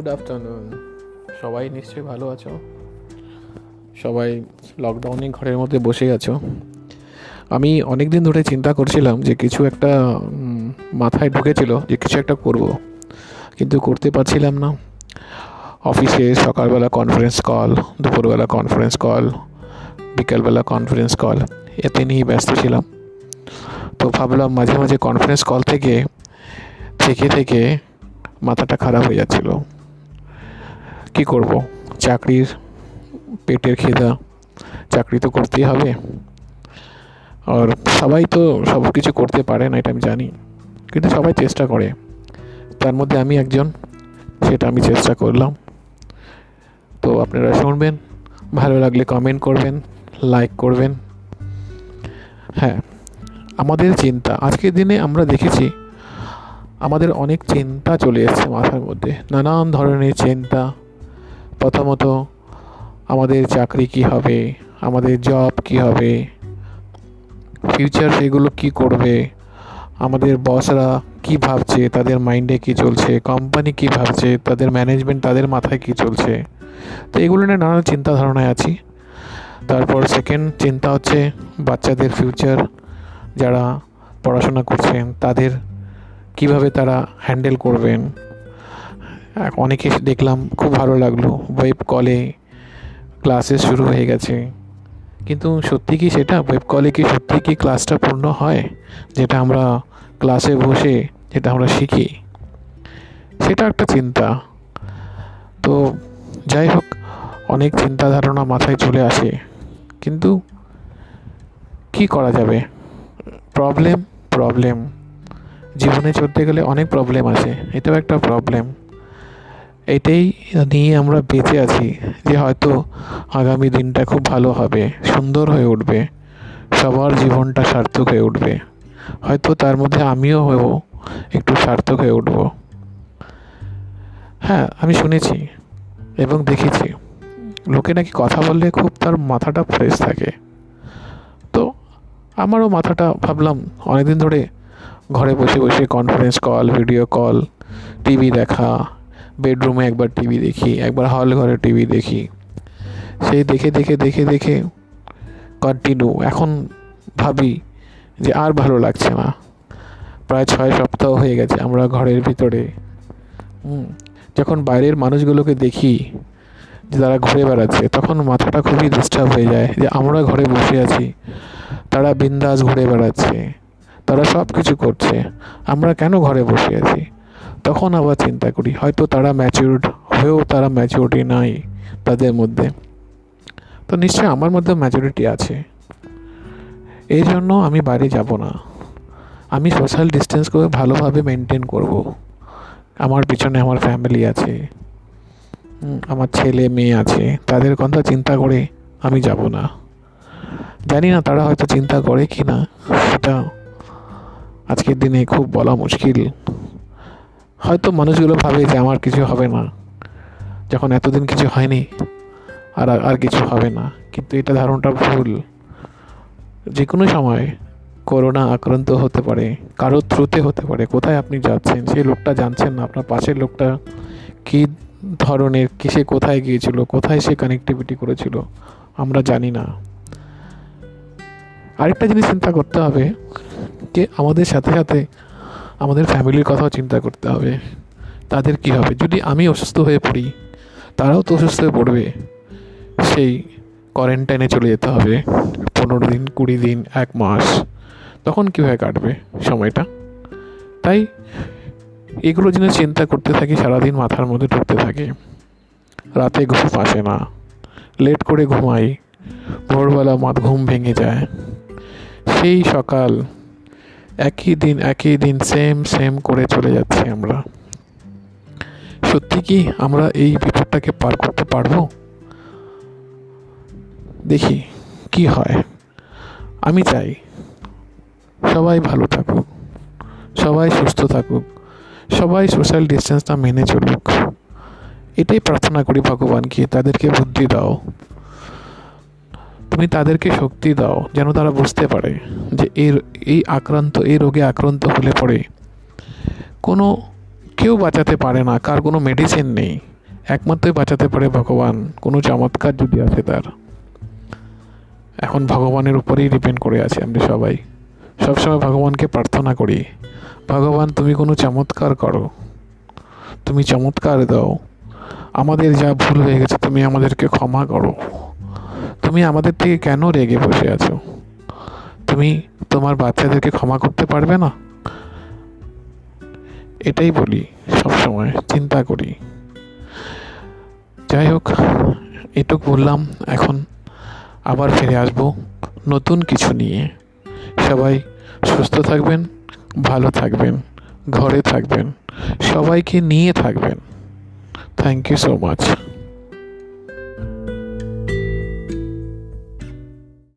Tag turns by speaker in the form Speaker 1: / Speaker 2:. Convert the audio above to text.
Speaker 1: Good afternoon সবাই নিশ্চয়ই ভালো আছো? সবাই লকডাউনে ঘরের মধ্যে বসে আছো? আমি অনেক দিন ধরে চিন্তা করছিলাম যে কিছু একটা মাথায় ঢুকেছিল যে কিছু একটা করব, কিন্তু করতে পারছিলাম না। অফিসে সকালবেলা কনফারেন্স কল দুপুরবেলা কনফারেন্স কল বিকালবেলা কনফারেন্স কল এতে নিয়েই ব্যস্ত ছিলাম। তো ভাবলাম মাঝে মাঝে কনফারেন্স কল থেকে থেকে থেকে মাথাটা খারাপ হয়ে যাচ্ছিল। কি করব? চাকরির পেটের খেদা। চাকরি তো করতেই হবে। আর সবাই তো সব কিছু করতে পারে না, এটা আমি জানি। কিন্তু সবাই চেষ্টা করে। তার মধ্যে আমি একজন, সেটা আমি চেষ্টা করলাম। তো আপনারা শুনবেন, ভালো লাগলে কমেন্ট করবেন লাইক করবেন। হ্যাঁ আমাদের চিন্তা, আজকের দিনে আমরা দেখেছি, আমাদের অনেক চিন্তা চলে এসেছে মাথার মধ্যে। নানান ধরনের চিন্তা। প্রথমত আমাদের চাকরি কি হবে? আমাদের জব কি হবে? ফিউচার সেগুলো কি করবে? আমাদের বসরা কি ভাবছে? তাদের মাইন্ডে কি চলছে? কোম্পানি কি ভাবছে? তাদের ম্যানেজমেন্ট তাদের মাথায় কি চলছে? তো এগুলো নিয়ে নানা চিন্তা ধারণায় আছি। তারপর সেকেন্ড চিন্তা হচ্ছে বাচ্চাদের ফিউচার যারা পড়াশোনা করছেন, তাদের কীভাবে তারা হ্যান্ডেল করবেন? অনেকে দেখলাম খুব ভালো লাগল। ওয়েব কলে ক্লাসেস শুরু হয়ে গেছে। কিন্তু সত্যি কি সেটা? ওয়েব কলে কি সত্যি কি ক্লাসটা পূর্ণ হয়? যেটা আমরা ক্লাসে বসে যেটা আমরা শিখি? সেটা একটা চিন্তা। তো যাই হোক, অনেক চিন্তা ধারণা মাথায় চলে আসে। কিন্তু কি করা যাবে? প্রবলেম প্রবলেম জীবনে চলতে গেলে অনেক প্রবলেম আছে এটাও একটা প্রবলেম এটাই নিয়ে আমরা বেঁচে আছি যে হয়তো আগামী দিনটা খুব ভালো হবে, সুন্দর হয়ে উঠবে, সবার জীবনটা সার্থক হয়ে উঠবে। হয়তো তার মধ্যে আমিও হব, একটু সার্থক হয়ে উঠব। হ্যাঁ আমি শুনেছি এবং দেখেছি। লোকে নাকি কথা বললে খুব তার মাথাটা ফ্রেশ থাকে। তো আমারও মাথাটা ভাবলাম অনেকদিন ধরে ঘরে বসে বসে conference call video call TV দেখা বেডরুমে একবার টিভি দেখি, একবার হল ঘরে টিভি দেখি। সেই দেখে দেখে দেখে দেখে কন্টিনিউ এখন ভাবি যে আর ভালো লাগছে না। প্রায় ছয় সপ্তাহ হয়ে গেছে আমরা ঘরের ভিতরে। যখন বাইরের মানুষগুলোকে দেখি যে তারা ঘুরে বেড়াচ্ছে, তখন মাথাটা খুবই ডিস্টার্ব হয়ে যায় যে আমরা ঘরে বসে আছি, তারা বিন্দাস ঘুরে বেড়াচ্ছে, তারা সব কিছু করছে, আমরা কেন ঘরে বসে আছি? তখন আবার চিন্তা করি, হয়তো তারা ম্যাচিউরড হয়েও তারা ম্যাচিউরিটি নাই তাদের মধ্যে। তো নিশ্চয়ই আমার মধ্যে ম্যাচুরিটি আছে। এই জন্য আমি বাইরে যাব না। আমি সোশ্যাল ডিস্টেন্স করে ভালোভাবে মেনটেন করব। আমার পিছনে আমার ফ্যামিলি আছে আমার ছেলে মেয়ে আছে, তাদের কথা চিন্তা করে আমি যাব না। জানি না তারা হয়তো চিন্তা করে কি না সেটা আজকের দিনে খুব বলা মুশকিল। হয়তো মানুষগুলো ভাবে যে আমার কিছু হবে না। যখন এতদিন কিছু হয়নি, আর আর কিছু হবে না। কিন্তু এটা ধারণাটা ভুল। যে কোনো সময় করোনা আক্রান্ত হতে পারে কারোর থ্রুতে হতে পারে, কোথায় আপনি যাচ্ছেন, সেই লোকটা জানছেন না, আপনার পাশের লোকটা কী ধরনের কিসে কোথায় গিয়েছিল, কোথায় সে কানেক্টিভিটি করেছিল, আমরা জানি না। আরেকটা জিনিস চিন্তা করতে হবে, যে আমাদের সাথে সাথে আমাদের ফ্যামিলির কথাও চিন্তা করতে হবে। তাদের কি হবে? যদি আমি অসুস্থ হয়ে পড়ি, তারাও তো অসুস্থ হয়ে পড়বে। সেই কোয়ারেন্টাইনে চলে যেতে হবে। পনেরো দিন, কুড়ি দিন, এক মাস, তখন কীভাবে কাটবে সময়টা? তাই এগুলো জিনিস চিন্তা করতে থাকি, সারাদিন মাথার মধ্যে ঢুকতে থাকে। রাতে ঘুম আসে না। লেট করে ঘুমাই। ভোরবেলা মাথ ঘুম ভেঙে যায়। সেই সকাল একই দিন একই দিন সেম সেম করে চলে যাচ্ছি আমরা। সত্যি কি আমরা এই বিপদটাকে পার করতে পারব? দেখি কি হয়। আমি চাই সবাই ভালো থাকুক, সবাই সুস্থ থাকুক, সবাই সোশ্যাল ডিস্টেন্সটা মেনে চলুক। এটাই প্রার্থনা করি ভগবানকে, তাদেরকে বুদ্ধি দাও। তুমি তাদেরকে শক্তি দাও, যেন তারা বুঝতে পারে যে এর, এই আক্রান্ত, এই রোগে আক্রান্ত হলে পরে কোনো, কেউ বাঁচাতে পারে না, কার কোনো মেডিসিন নেই। একমাত্রই বাঁচাতে পারে ভগবান, কোনো চমৎকার যদি আছে তার। এখন ভগবানের উপরেই ডিপেন্ড করে আছে আমরা সবাই। সবসময় ভগবানকে প্রার্থনা করি, ভগবান, তুমি কোনো চমৎকার করো। তুমি চমৎকার দাও। আমাদের যা ভুল হয়ে গেছে, তুমি আমাদেরকে ক্ষমা করো। তুমি আমাদের থেকে কেন রেগে বসে আছো? তুমি তোমার বাচ্চাদেরকে ক্ষমা করতে পারবে না? এটাই বলি সব সময় চিন্তা করি। যাই হোক, এটুক বললাম, এখন আবার ফিরে আসব নতুন কিছু নিয়ে। সবাই সুস্থ থাকবেন, ভালো থাকবেন, ঘরে থাকবেন, সবাইকে নিয়ে থাকবেন। Thank you so much